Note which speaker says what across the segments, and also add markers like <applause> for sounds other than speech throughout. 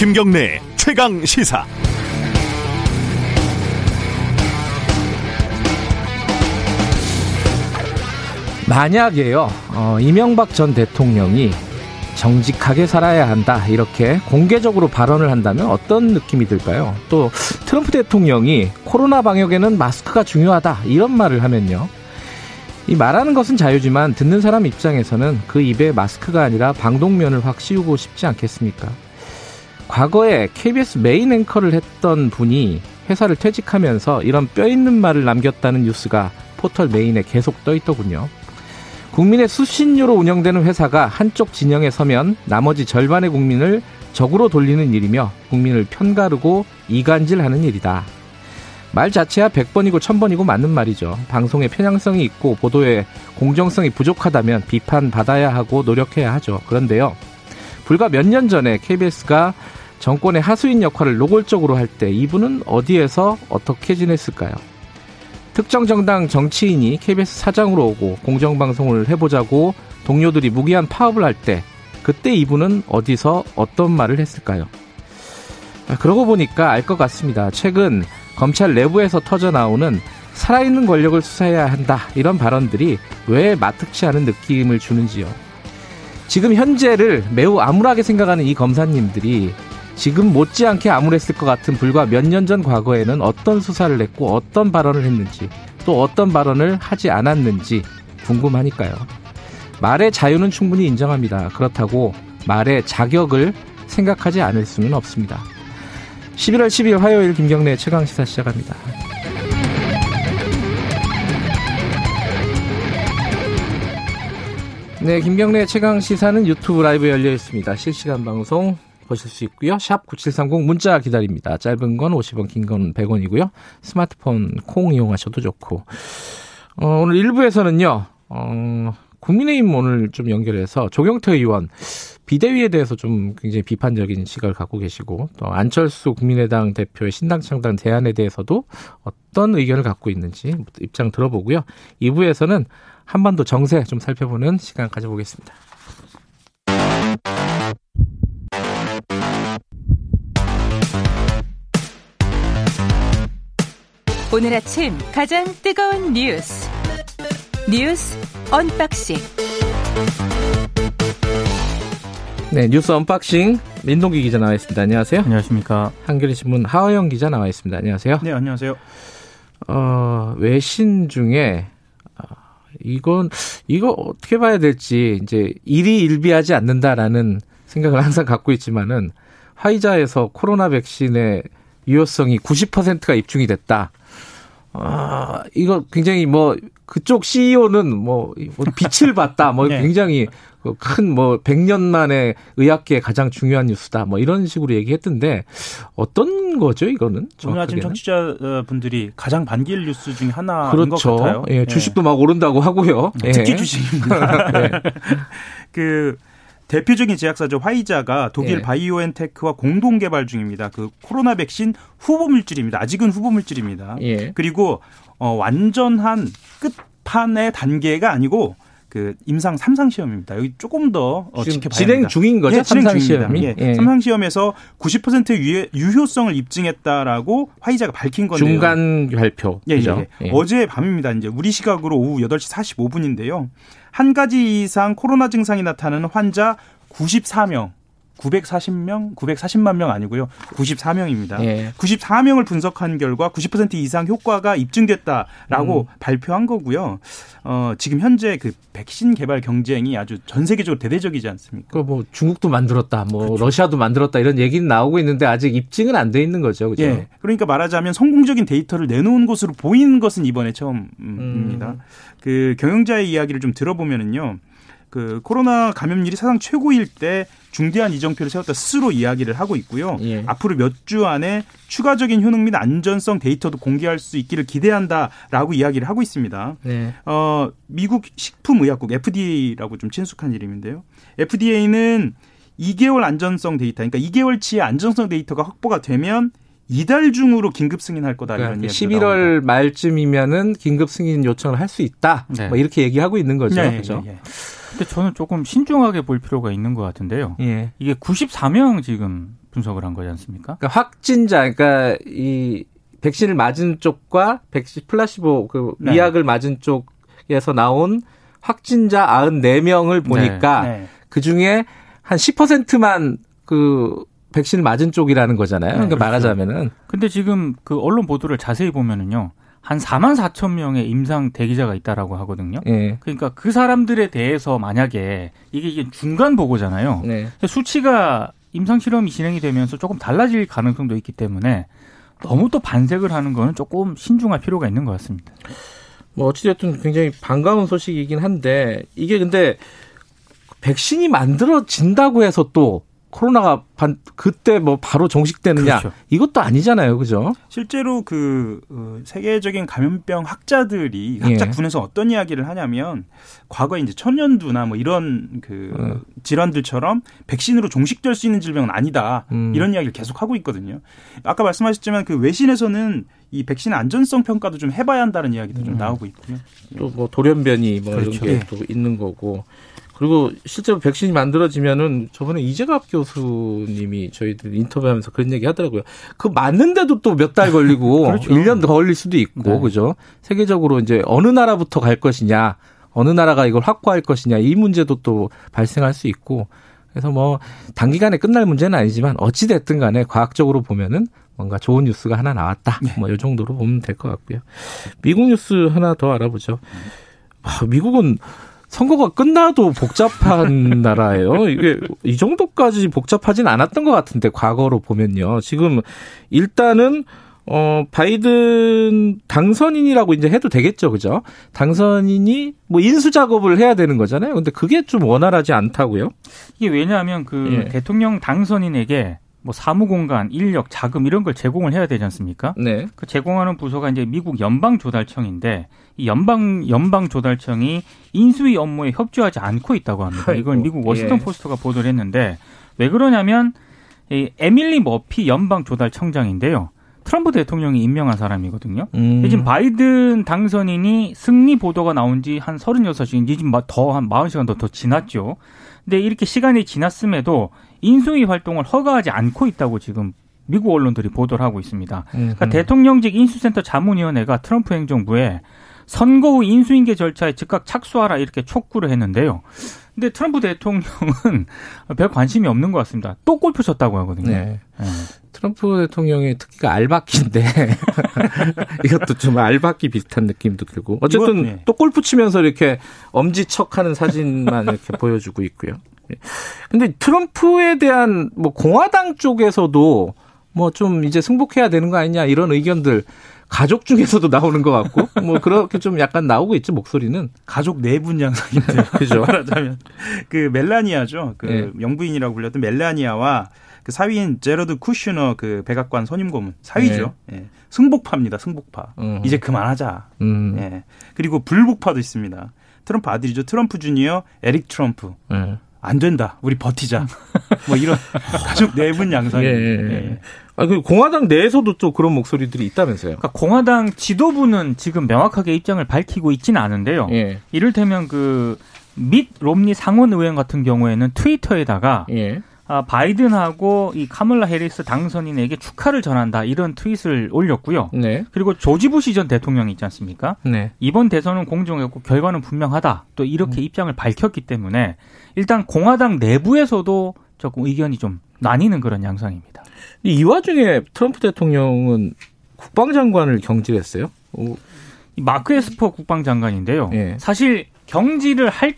Speaker 1: 김경래 최강 시사.
Speaker 2: 만약에요, 어, 이명박 전 대통령이 정직하게 살아야 한다 이렇게 공개적으로 발언을 한다면 어떤 느낌이 들까요? 또 트럼프 대통령이 코로나 방역에는 마스크가 중요하다 이런 말을 하면요. 이 말하는 것은 자유지만 듣는 사람 입장에서는 그 입에 마스크가 아니라 방독면을 확 씌우고 싶지 않겠습니까? 과거에 KBS 메인 앵커를 했던 분이 회사를 퇴직하면서 이런 뼈 있는 말을 남겼다는 뉴스가 포털 메인에 계속 떠 있더군요. 국민의 수신료로 운영되는 회사가 한쪽 진영에 서면 나머지 절반의 국민을 적으로 돌리는 일이며 국민을 편가르고 이간질하는 일이다. 말 자체야 100번이고 1000번이고 맞는 말이죠. 방송에 편향성이 있고 보도에 공정성이 부족하다면 비판받아야 하고 노력해야 하죠. 그런데요. 불과 몇 년 전에 KBS가 정권의 하수인 역할을 노골적으로 할 때 이분은 어디에서 어떻게 지냈을까요? 특정 정당 정치인이 KBS 사장으로 오고 공정방송을 해보자고 동료들이 무기한 파업을 할 때 그때 이분은 어디서 어떤 말을 했을까요? 아, 그러고 보니까 알 것 같습니다. 최근 검찰 내부에서 터져 나오는 살아있는 권력을 수사해야 한다 이런 발언들이 왜 마특치 않은 느낌을 주는지요. 지금 현재를 매우 암울하게 생각하는 이 검사님들이 지금 못지않게 암울했을 것 같은 불과 몇 년 전 과거에는 어떤 수사를 했고 어떤 발언을 했는지 또 어떤 발언을 하지 않았는지 궁금하니까요. 말의 자유는 충분히 인정합니다. 그렇다고 말의 자격을 생각하지 않을 수는 없습니다. 11월 10일 화요일 김경래 최강 시사 시작합니다. 네, 김경래 최강 시사는 유튜브 라이브 열려 있습니다. 실시간 방송 보실 수 있고요. 샵 9730 문자 기다립니다. 짧은 건 50원, 긴 건 100원이고요. 스마트폰 콩 이용하셔도 좋고. 어, 오늘 1부에서는요. 어, 국민의힘 오늘 좀 연결해서 조경태 의원 비대위에 대해서 좀 굉장히 비판적인 시각을 갖고 계시고 또 안철수 국민의당 대표의 신당 창당 대안에 대해서도 어떤 의견을 갖고 있는지 입장 들어보고요. 2부에서는 한반도 정세 좀 살펴보는 시간 가져보겠습니다.
Speaker 3: 오늘 아침 가장 뜨거운 뉴스 뉴스 언박싱
Speaker 2: 네 뉴스 언박싱 민동기 기자 나와 있습니다. 안녕하세요.
Speaker 4: 안녕하십니까.
Speaker 2: 한겨레 신문 하호영 기자 나와 있습니다. 안녕하세요.
Speaker 4: 네 안녕하세요.
Speaker 2: 어 외신 중에 어, 이건 이거 어떻게 봐야 될지 이제 일이 일비하지 않는다라는 생각을 항상 갖고 있지만은 화이자에서 코로나 백신의 유효성이 90%가 입증이 됐다. 아, 이거 굉장히 뭐 그쪽 CEO는 뭐, 뭐 빛을 봤다. 뭐 <laughs> 네. 굉장히 그 큰뭐 100년 만에 의학계에 가장 중요한 뉴스다. 뭐 이런 식으로 얘기했던데 어떤 거죠, 이거는?
Speaker 4: 오늘 아침 청취자분들이 가장 반길 뉴스 중에 하나인
Speaker 2: 그렇죠.
Speaker 4: 것 같아요.
Speaker 2: 예, 주식도 네. 막 오른다고 하고요.
Speaker 4: 특히 예. 주식입니다. <laughs> 네. <laughs> 그 대표적인 제약사죠 화이자가 독일 예. 바이오엔테크와 공동 개발 중입니다. 그 코로나 백신 후보 물질입니다. 아직은 후보 물질입니다. 예. 그리고 어 완전한 끝판의 단계가 아니고 그 임상 3상 시험입니다. 여기 조금 더 어, 지켜봐야
Speaker 2: 진행 합니다. 중인 거죠? 예,
Speaker 4: 진행 중입니다. 예. 예. 3상 시험에서 90% 유효성을 입증했다라고 화이자가 밝힌 건데요.
Speaker 2: 중간 발표.
Speaker 4: 예, 예. 예. 어제 밤입니다. 이제 우리 시각으로 오후 8시 45분인데요. 한 가지 이상 코로나 증상이 나타나는 환자 94명 940명, 940만 명 아니고요. 94명입니다. 예. 94명을 분석한 결과 90% 이상 효과가 입증됐다라고 음. 발표한 거고요. 어, 지금 현재 그 백신 개발 경쟁이 아주 전 세계적으로 대대적이지 않습니까?
Speaker 2: 그뭐 중국도 만들었다, 뭐 그렇죠. 러시아도 만들었다 이런 얘기는 나오고 있는데 아직 입증은 안 돼 있는 거죠. 그죠? 예.
Speaker 4: 그러니까 말하자면 성공적인 데이터를 내놓은 것으로 보이는 것은 이번에 처음입니다. 음. 그 경영자의 이야기를 좀 들어보면은요. 그 코로나 감염률이 사상 최고일 때 중대한 이정표를 세웠다 스스로 이야기를 하고 있고요. 예. 앞으로 몇 주 안에 추가적인 효능 및 안전성 데이터도 공개할 수 있기를 기대한다라고 이야기를 하고 있습니다. 네. 어, 미국 식품의약국 FDA라고 좀 친숙한 이름인데요. FDA는 2개월 안전성 데이터, 그러니까 2개월치의 안전성 데이터가 확보가 되면 이달 중으로 긴급 승인할 거다
Speaker 2: 그러니까 이런 얘기 11월 나옵니다. 말쯤이면은 긴급 승인 요청을 할 수 있다. 네. 뭐 이렇게 얘기하고 있는 거죠. 네, 그렇죠? 네,
Speaker 4: 근데 저는 조금 신중하게 볼 필요가 있는 것 같은데요. 예. 이게 94명 지금
Speaker 5: 분석을 한 거지 않습니까?
Speaker 2: 그러니까 확진자, 그러니까 이 백신을 맞은 쪽과 백신 플라시보 그
Speaker 4: 네.
Speaker 2: 미약을 맞은 쪽에서 나온 확진자 94명을 보니까
Speaker 4: 네.
Speaker 2: 그 중에 한 10%만 그 백신을 맞은 쪽이라는 거잖아요. 그러니까
Speaker 5: 그렇죠.
Speaker 2: 말하자면은
Speaker 5: 근데 지금 그 언론 보도를 자세히 보면은요. 한 4만 4천 명의 임상 대기자가 있다라고 하거든요.
Speaker 2: 예.
Speaker 5: 그러니까 그 사람들에 대해서 만약에 이게, 이게 중간 보고잖아요.
Speaker 2: 네.
Speaker 5: 수치가 임상 실험이 진행이 되면서 조금 달라질 가능성도 있기 때문에 너무 또 반색을 하는 거는 조금 신중할 필요가 있는 것 같습니다.
Speaker 2: 뭐 어찌됐든 굉장히 반가운 소식이긴 한데 이게 근데 백신이 만들어진다고 해서 또 코로나가 반, 그때 뭐 바로 종식되느냐
Speaker 5: 그렇죠.
Speaker 2: 이것도 아니잖아요, 그죠?
Speaker 4: 실제로 그 어, 세계적인 감염병 학자들이 학자군에서 어떤 이야기를 하냐면 과거에 이제 천연두나 뭐 이런 그
Speaker 2: 음.
Speaker 4: 질환들처럼 백신으로 종식될 수 있는 질병은 아니다
Speaker 2: 음.
Speaker 4: 이런 이야기를 계속 하고 있거든요. 아까 말씀하셨지만 그 외신에서는 이 백신 안전성 평가도 좀 해봐야 한다는 이야기도 좀 나오고 있고요.
Speaker 2: 또 뭐 돌연변이 뭐
Speaker 5: 그렇죠.
Speaker 2: 이런
Speaker 4: 예.
Speaker 2: 게또 있는 거고. 그리고 실제로 백신이 만들어지면은 저번에 이재갑 교수님이 저희들 인터뷰하면서 그런 얘기 하더라고요. 그 맞는데도 또 몇 달 걸리고 <laughs>
Speaker 5: 그렇죠.
Speaker 2: 1년 더 걸릴 수도 있고
Speaker 5: 네.
Speaker 2: 그죠? 세계적으로 이제 어느 나라부터 갈 것이냐, 어느 나라가 이걸 확보할 것이냐 이 문제도 또 발생할 수 있고 그래서 뭐 단기간에 끝날 문제는 아니지만 어찌 됐든 간에 과학적으로 보면은 뭔가 좋은 뉴스가 하나 나왔다. 뭐이 정도로 보면 될 것 같고요. 미국 뉴스 하나 더 알아보죠. 아, 미국은 선거가 끝나도 복잡한 <laughs> 나라예요. 이게 이 정도까지 복잡하진 않았던 것 같은데 과거로 보면요. 지금 일단은 어 바이든 당선인이라고 이제 해도 되겠죠, 그죠? 당선인이 뭐 인수 작업을 해야 되는 거잖아요. 근데 그게 좀 원활하지 않다고요?
Speaker 5: 이게 왜냐하면 그
Speaker 2: 예.
Speaker 5: 대통령 당선인에게 뭐 사무 공간, 인력, 자금 이런 걸 제공을 해야 되지 않습니까?
Speaker 2: 네.
Speaker 5: 그 제공하는 부서가 이제 미국 연방 조달청인데 이 연방 연방 조달청이 인수위 업무에 협조하지 않고 있다고 합니다. 이걸
Speaker 2: 아이고,
Speaker 5: 미국 워싱턴
Speaker 2: 예.
Speaker 5: 포스트가 보도를 했는데 왜 그러냐면 이 에밀리 머피 연방 조달청장인데요. 트럼프 대통령이 임명한 사람이거든요.
Speaker 2: 음.
Speaker 5: 지금 바이든 당선인이 승리 보도가 나온 지 한 36시간, 이제 지금 더한 40시간 더, 더 지났죠. 근데 이렇게 시간이 지났음에도 인수위 활동을 허가하지 않고 있다고 지금 미국 언론들이 보도를 하고 있습니다. 그러니까
Speaker 2: 음.
Speaker 5: 대통령직 인수센터 자문위원회가 트럼프 행정부에 선거 후 인수인계 절차에 즉각 착수하라 이렇게 촉구를 했는데요. 근데 트럼프 대통령은 <laughs> 별 관심이 없는 것 같습니다. 또 골프 쳤다고 하거든요.
Speaker 2: 네.
Speaker 5: 네.
Speaker 2: 트럼프 대통령의 특기가 알바끼인데 <laughs> 이것도 좀 알바끼 비슷한 느낌도 들고 어쨌든
Speaker 4: 이건, 네.
Speaker 2: 또 골프 치면서 이렇게 엄지척하는 사진만 이렇게 보여주고 있고요. 예. 근데 트럼프에 대한 뭐 공화당 쪽에서도 뭐 좀 이제 승복해야 되는 거 아니냐 이런 의견들 가족 중에서도 나오는 것 같고 뭐 그렇게 좀 약간 나오고 있죠 목소리는
Speaker 4: 가족 내분 양상인데요. <laughs>
Speaker 2: 그죠?
Speaker 4: 말하자면 그 멜라니아죠. 그
Speaker 2: 예.
Speaker 4: 영부인이라고 불렸던 멜라니아와 그 사위인 제러드 쿠슈너 그 백악관 선임 고문 사위죠. 예. 승복파입니다. 승복파.
Speaker 2: 음.
Speaker 4: 이제 그만하자.
Speaker 2: 음.
Speaker 4: 예. 그리고 불복파도 있습니다. 트럼프 아들이죠. 트럼프 주니어 에릭 트럼프.
Speaker 2: 예.
Speaker 4: 안 된다. 우리 버티자. 뭐 이런 <laughs> 가족 내분 양상입니다.
Speaker 2: 예, 예, 예.
Speaker 4: 예.
Speaker 2: 아, 그 공화당 내에서도 또 그런 목소리들이 있다면서요?
Speaker 5: 그러니까 공화당 지도부는 지금 명확하게 입장을 밝히고 있지는 않은데요.
Speaker 2: 예.
Speaker 5: 이를테면 그밋 롬니 상원 의원 같은 경우에는 트위터에다가
Speaker 2: 예.
Speaker 5: 아, 바이든하고 이 카멀라 해리스 당선인에게 축하를 전한다 이런 트윗을 올렸고요.
Speaker 2: 네.
Speaker 5: 그리고 조지 부시 전 대통령이 있지 않습니까?
Speaker 2: 네.
Speaker 5: 이번 대선은 공정했고 결과는 분명하다. 또 이렇게 입장을 밝혔기 때문에 일단 공화당 내부에서도 조금 의견이 좀 나뉘는 그런 양상입니다.
Speaker 2: 이 와중에 트럼프 대통령은 국방장관을 경질했어요. 오,
Speaker 5: 이 마크 에스퍼 국방장관인데요.
Speaker 2: 예.
Speaker 5: 사실 경질을 할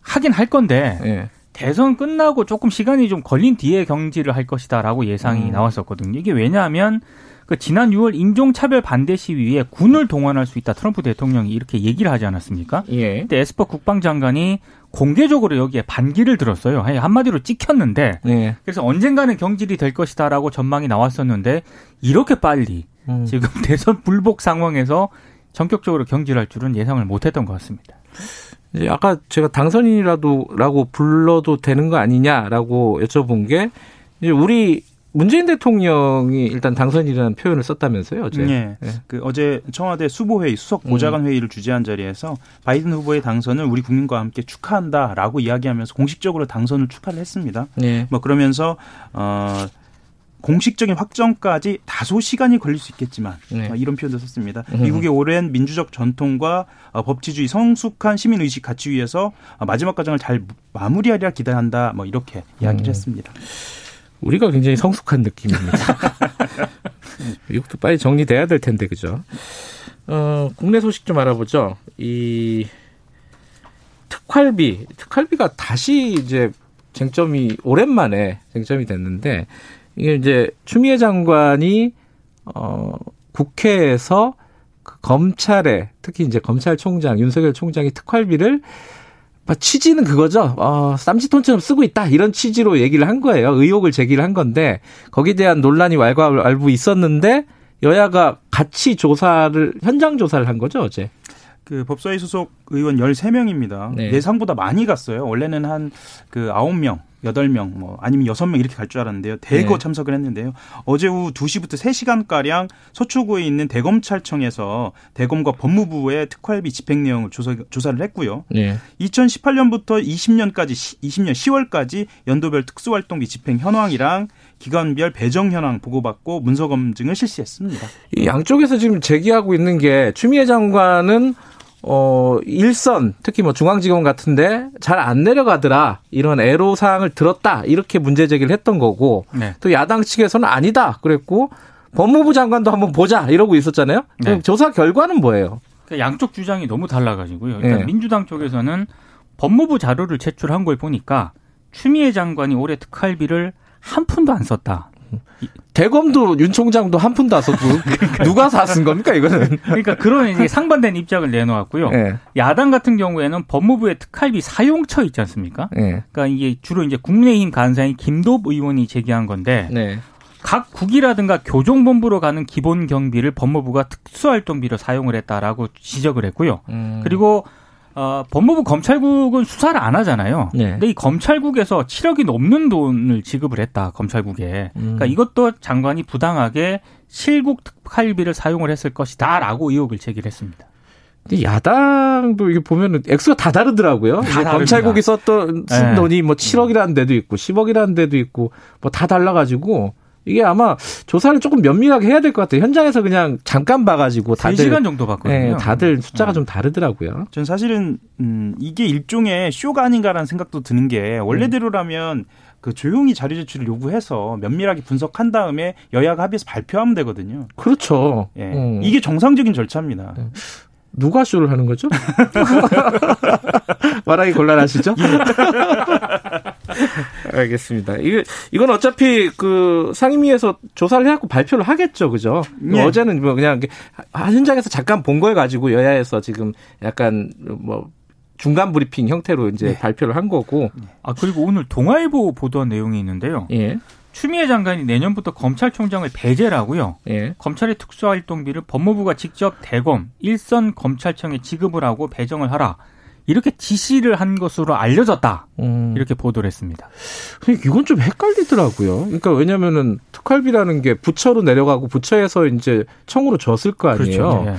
Speaker 5: 하긴 할 건데
Speaker 2: 예.
Speaker 5: 대선 끝나고 조금 시간이 좀 걸린 뒤에 경질을 할 것이다라고 예상이
Speaker 2: 음.
Speaker 5: 나왔었거든요. 이게 왜냐하면 그 지난 6월 인종차별 반대 시위에 군을 동원할 수 있다 트럼프 대통령이 이렇게 얘기를 하지 않았습니까?
Speaker 2: 예.
Speaker 5: 근데 에스퍼 국방장관이 공개적으로 여기에 반기를 들었어요. 한마디로 찍혔는데
Speaker 2: 예.
Speaker 5: 그래서 언젠가는 경질이 될 것이다라고 전망이 나왔었는데 이렇게 빨리
Speaker 2: 음.
Speaker 5: 지금 <laughs> 대선 불복 상황에서 전격적으로 경질할 줄은 예상을 못했던 것 같습니다.
Speaker 2: 이제 아까 제가 당선인이라도라고 불러도 되는 거 아니냐라고 여쭤본 게 이제 우리 문재인 대통령이 일단 당선인이라는 표현을 썼다면서요, 어제.
Speaker 4: 예.
Speaker 2: 예.
Speaker 4: 그 어제 청와대 수보회의 수석 보좌관 회의를 주재한 자리에서 바이든 후보의 당선을 우리 국민과 함께 축하한다라고 이야기하면서 공식적으로 당선을 축하를 했습니다.
Speaker 2: 예.
Speaker 4: 뭐 그러면서 어 공식적인 확정까지 다소 시간이 걸릴 수 있겠지만
Speaker 2: 네.
Speaker 4: 어, 이런 표현도 썼습니다.
Speaker 2: 음.
Speaker 4: 미국의 오랜 민주적 전통과 어, 법치주의 성숙한 시민 의식 가치 위에서 어, 마지막 과정을 잘 마무리하리라 기대한다. 뭐 이렇게 이야기를
Speaker 2: 음.
Speaker 4: 했습니다.
Speaker 2: 우리가 굉장히 성숙한 느낌입니다. <laughs> 미국도 빨리 정리돼야 될 텐데 그죠? 어, 국내 소식 좀 알아보죠. 이 특활비, 특활비가 다시 이제 쟁점이 오랜만에 쟁점이 됐는데 이게 이제 추미애 장관이 어 국회에서 그 검찰에 특히 이제 검찰총장 윤석열 총장이 특활비를 막 취지는 그거죠. 어, 쌈짓돈처럼 쓰고 있다. 이런 취지로 얘기를 한 거예요. 의혹을 제기를 한 건데 거기에 대한 논란이 왈가왈부 있었는데 여야가 같이 조사를 현장 조사를 한 거죠, 어제.
Speaker 4: 그 법사위 소속 의원 13명입니다.
Speaker 2: 네.
Speaker 4: 예상보다 많이 갔어요. 원래는 한 그 9명, 8명, 뭐 아니면 6명 이렇게 갈 줄 알았는데요. 대거
Speaker 2: 네.
Speaker 4: 참석을 했는데요. 어제 오후 2시부터 3시간가량 서초구에 있는 대검찰청에서 대검과 법무부의 특활비 집행 내용을 조사, 조사를 했고요.
Speaker 2: 네.
Speaker 4: 2018년부터 20년까지 20년 10월까지 연도별 특수활동비 집행 현황이랑 기관별 배정 현황 보고받고 문서 검증을 실시했습니다.
Speaker 2: 이 양쪽에서 지금 제기하고 있는 게 추미애 장관은 어 일선 특히 뭐 중앙지검 같은데 잘 안 내려가더라 이런 애로 사항을 들었다 이렇게 문제 제기를 했던 거고
Speaker 5: 네.
Speaker 2: 또 야당 측에서는 아니다 그랬고 법무부 장관도 한번 보자 이러고 있었잖아요.
Speaker 5: 네.
Speaker 2: 조사 결과는 뭐예요?
Speaker 5: 그러니까 양쪽 주장이 너무 달라가지고요. 일단
Speaker 2: 예.
Speaker 5: 민주당 쪽에서는 법무부 자료를 제출한 걸 보니까 추미애 장관이 올해 특활비를 한 푼도 안 썼다.
Speaker 2: 대검도 윤 총장도 한 푼도 안 썼고 <laughs> 누가 다 쓴 겁니까 이거는?
Speaker 5: 그러니까 그런 이제 상반된 입장을 내놓았고요.
Speaker 2: 예,
Speaker 5: 야당 같은 경우에는 법무부의 특활비 사용처 있지 않습니까?
Speaker 2: 예,
Speaker 5: 그러니까 이게 주로 이제 국민의힘 간사인 김도읍 의원이 제기한 건데
Speaker 2: 네,
Speaker 5: 각 국이라든가 교정본부로 가는 기본 경비를 법무부가 특수활동비로 사용을 했다라고 지적을 했고요.
Speaker 2: 음,
Speaker 5: 그리고 어, 법무부 검찰국은 수사를 안 하잖아요.
Speaker 2: 네.
Speaker 5: 근데 이 검찰국에서 7억이 넘는 돈을 지급을 했다 검찰국에.
Speaker 2: 음.
Speaker 5: 그러니까 이것도 장관이 부당하게 실국 특활비를 사용을 했을 것이다라고 의혹을 제기했습니다.
Speaker 2: 근데 야당도 이게 보면은 액수가 다 다르더라고요.
Speaker 5: 다.
Speaker 2: 검찰국이 썼던 쓴
Speaker 5: 네.
Speaker 2: 돈이 뭐 7억이라는 데도 있고 10억이라는 데도 있고 뭐 다 달라가지고 이게 아마 조사를 조금 면밀하게 해야 될 것 같아요. 현장에서 그냥 잠깐 봐가지고 다들
Speaker 5: 3시간 정도 봤거든요.
Speaker 2: 예, 다들 숫자가
Speaker 5: 네.
Speaker 2: 좀 다르더라고요.
Speaker 4: 전 사실은 음, 이게 일종의 쇼가 아닌가라는 생각도 드는 게 원래대로라면 그 조용히 자료 제출을 요구해서 면밀하게 분석한 다음에 여야가 합의해서 발표하면 되거든요.
Speaker 2: 그렇죠.
Speaker 4: 예.
Speaker 2: 어.
Speaker 4: 이게 정상적인 절차입니다.
Speaker 2: 누가 쇼를 하는 거죠? <laughs> <laughs> 말하기 곤란하시죠? <laughs> 알겠습니다. 이게 이건 어차피 그 상임위에서 조사를 해갖고 발표를 하겠죠, 그죠?
Speaker 4: 예.
Speaker 2: 어제는 뭐 그냥 현장에서 잠깐 본 걸 가지고 여야에서 지금 약간 뭐 중간 브리핑 형태로 이제 발표를 한 거고.
Speaker 5: 아 그리고 오늘 동아일보 보도한 내용이 있는데요.
Speaker 2: 예,
Speaker 5: 추미애 장관이 내년부터 검찰총장을 배제하고요.
Speaker 2: 예.
Speaker 5: 검찰의 특수활동비를 법무부가 직접 대검 일선 검찰청에 지급을 하고 배정을 하라. 이렇게 지시를 한 것으로 알려졌다.
Speaker 2: 음.
Speaker 5: 이렇게 보도를 했습니다.
Speaker 2: 이건 좀 헷갈리더라고요. 그러니까 왜냐면은 특활비라는 게 부처로 내려가고 부처에서 이제 청으로 줬을 거 아니에요.
Speaker 5: 예.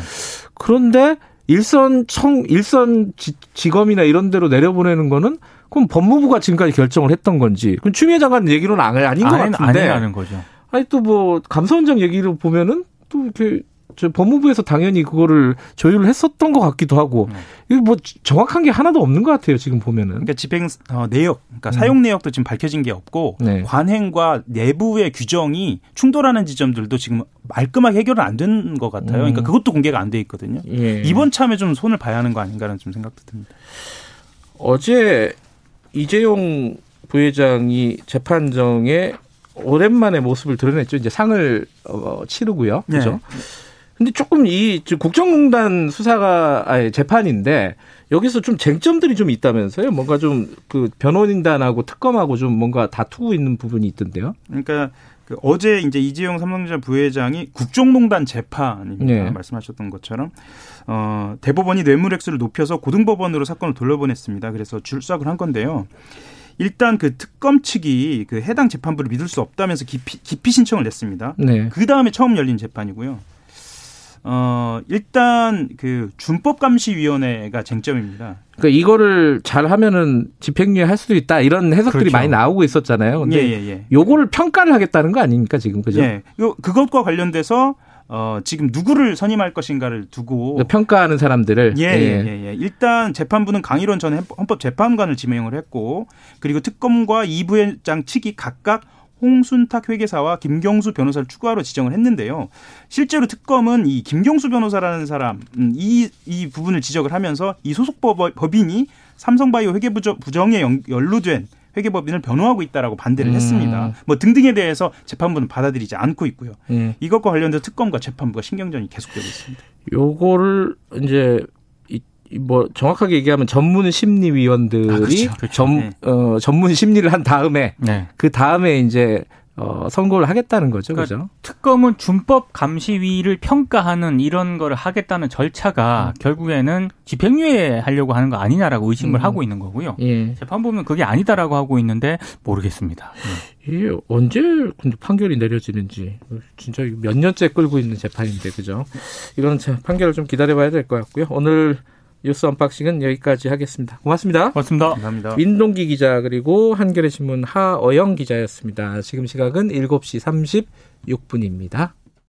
Speaker 2: 그런데 일선 청 일선 지, 지검이나 이런 데로 내려보내는 거는 그럼 법무부가 지금까지 결정을 했던 건지 그럼 추미애 장관 얘기로는 안- 아닌 것
Speaker 5: 아니,
Speaker 2: 같은데
Speaker 5: 아니라는 거죠.
Speaker 2: 아니 또 뭐 감사원장 얘기를 보면은 또 이렇게 저 법무부에서 당연히 그거를 조율을 했었던 것 같기도 하고
Speaker 5: 네.
Speaker 2: 이게 뭐 정확한 게 하나도 없는 것 같아요 지금 보면은
Speaker 4: 그러니까 집행 어, 내역, 그러니까 사용 내역도 지금 밝혀진 게 없고
Speaker 2: 네.
Speaker 4: 관행과 내부의 규정이 충돌하는 지점들도 지금 말끔하게 해결은 안 된 것 같아요.
Speaker 2: 음.
Speaker 4: 그러니까 그것도 공개가 안 돼 있거든요.
Speaker 2: 예.
Speaker 4: 이번 참에 좀 손을 봐야 하는 거 아닌가라는 좀 생각도 듭니다.
Speaker 2: 어제 이재용 부회장이 재판정에 오랜만에 모습을 드러냈죠. 이제 상을 어, 치르고요.
Speaker 4: 네.
Speaker 2: 그죠? 근데 조금 이 국정농단 수사가 아니 재판인데 여기서 좀 쟁점들이 좀 있다면서요? 뭔가 좀 그 변호인단하고 특검하고 좀 뭔가 다투고 있는 부분이 있던데요.
Speaker 4: 그러니까 그 어제 이제 이재용 삼성전자 부회장이 국정농단 재판입니다.
Speaker 2: 네.
Speaker 4: 말씀하셨던 것처럼 어, 대법원이 뇌물액수를 높여서 고등법원으로 사건을 돌려보냈습니다. 그래서 출석을 한 건데요. 일단 그 특검 측이 그 해당 재판부를 믿을 수 없다면서 기피, 기피 신청을 냈습니다.
Speaker 2: 네.
Speaker 4: 그 다음에 처음 열린 재판이고요. 어, 일단 그 준법감시위원회가 쟁점입니다.
Speaker 2: 그러니까 이거를 잘 하면은 집행유예 할 수도 있다 이런 해석들이
Speaker 5: 그렇죠.
Speaker 2: 많이 나오고 있었잖아요. 근데
Speaker 4: 예, 예, 예.
Speaker 2: 요거를 평가를 하겠다는 거 아닙니까 지금 그죠?
Speaker 4: 예. 요 그것과 관련돼서 어, 지금 누구를 선임할 것인가를 두고
Speaker 2: 그러니까 평가하는 사람들을
Speaker 4: 예, 예, 예, 예. 일단 재판부는 강일원 전 헌법재판관을 지명을 했고 그리고 특검과 이 부회장 측이 각각 홍순탁 회계사와 김경수 변호사를 추가로 지정을 했는데요. 실제로 특검은 이 김경수 변호사라는 사람 음, 이, 이 부분을 지적을 하면서 이 소속 법- 법인이 삼성바이오 회계 부정- 부정에 연- 연루된 회계법인을 변호하고 있다라고 반대를
Speaker 2: 음.
Speaker 4: 했습니다. 뭐 등등에 대해서 재판부는 받아들이지 않고 있고요.
Speaker 2: 예.
Speaker 4: 이것과 관련돼서 특검과 재판부가 신경전이 계속되고 있습니다.
Speaker 2: 요거를 이제 뭐 정확하게 얘기하면 전문 심리위원들이
Speaker 4: 아, 그렇죠.
Speaker 5: 그렇죠.
Speaker 2: 전,
Speaker 4: 네.
Speaker 2: 어, 전문 심리를 한 다음에
Speaker 5: 네.
Speaker 2: 그 다음에 이제 어, 선고를 하겠다는 거죠,
Speaker 5: 그러니까
Speaker 2: 그죠?
Speaker 5: 특검은 준법 감시위를 평가하는 이런 거를 하겠다는 절차가
Speaker 2: 음.
Speaker 5: 결국에는 집행유예 하려고 하는 거 아니냐라고 의심을
Speaker 2: 음.
Speaker 5: 하고 있는 거고요.
Speaker 2: 예.
Speaker 5: 재판부는 그게 아니다라고 하고 있는데 모르겠습니다.
Speaker 2: 이게 언제 근데 판결이 내려지는지 진짜 몇 년째 끌고 있는 재판인데 그죠? 이거는 참 판결을 좀 기다려봐야 될 것 같고요. 오늘 뉴스 언박싱은 여기까지 하겠습니다. 고맙습니다.
Speaker 5: 고맙습니다.
Speaker 4: 감사합니다.
Speaker 2: 민동기 기자 그리고 한겨레 신문 하어영 기자였습니다. 지금 시각은 7시 36분입니다.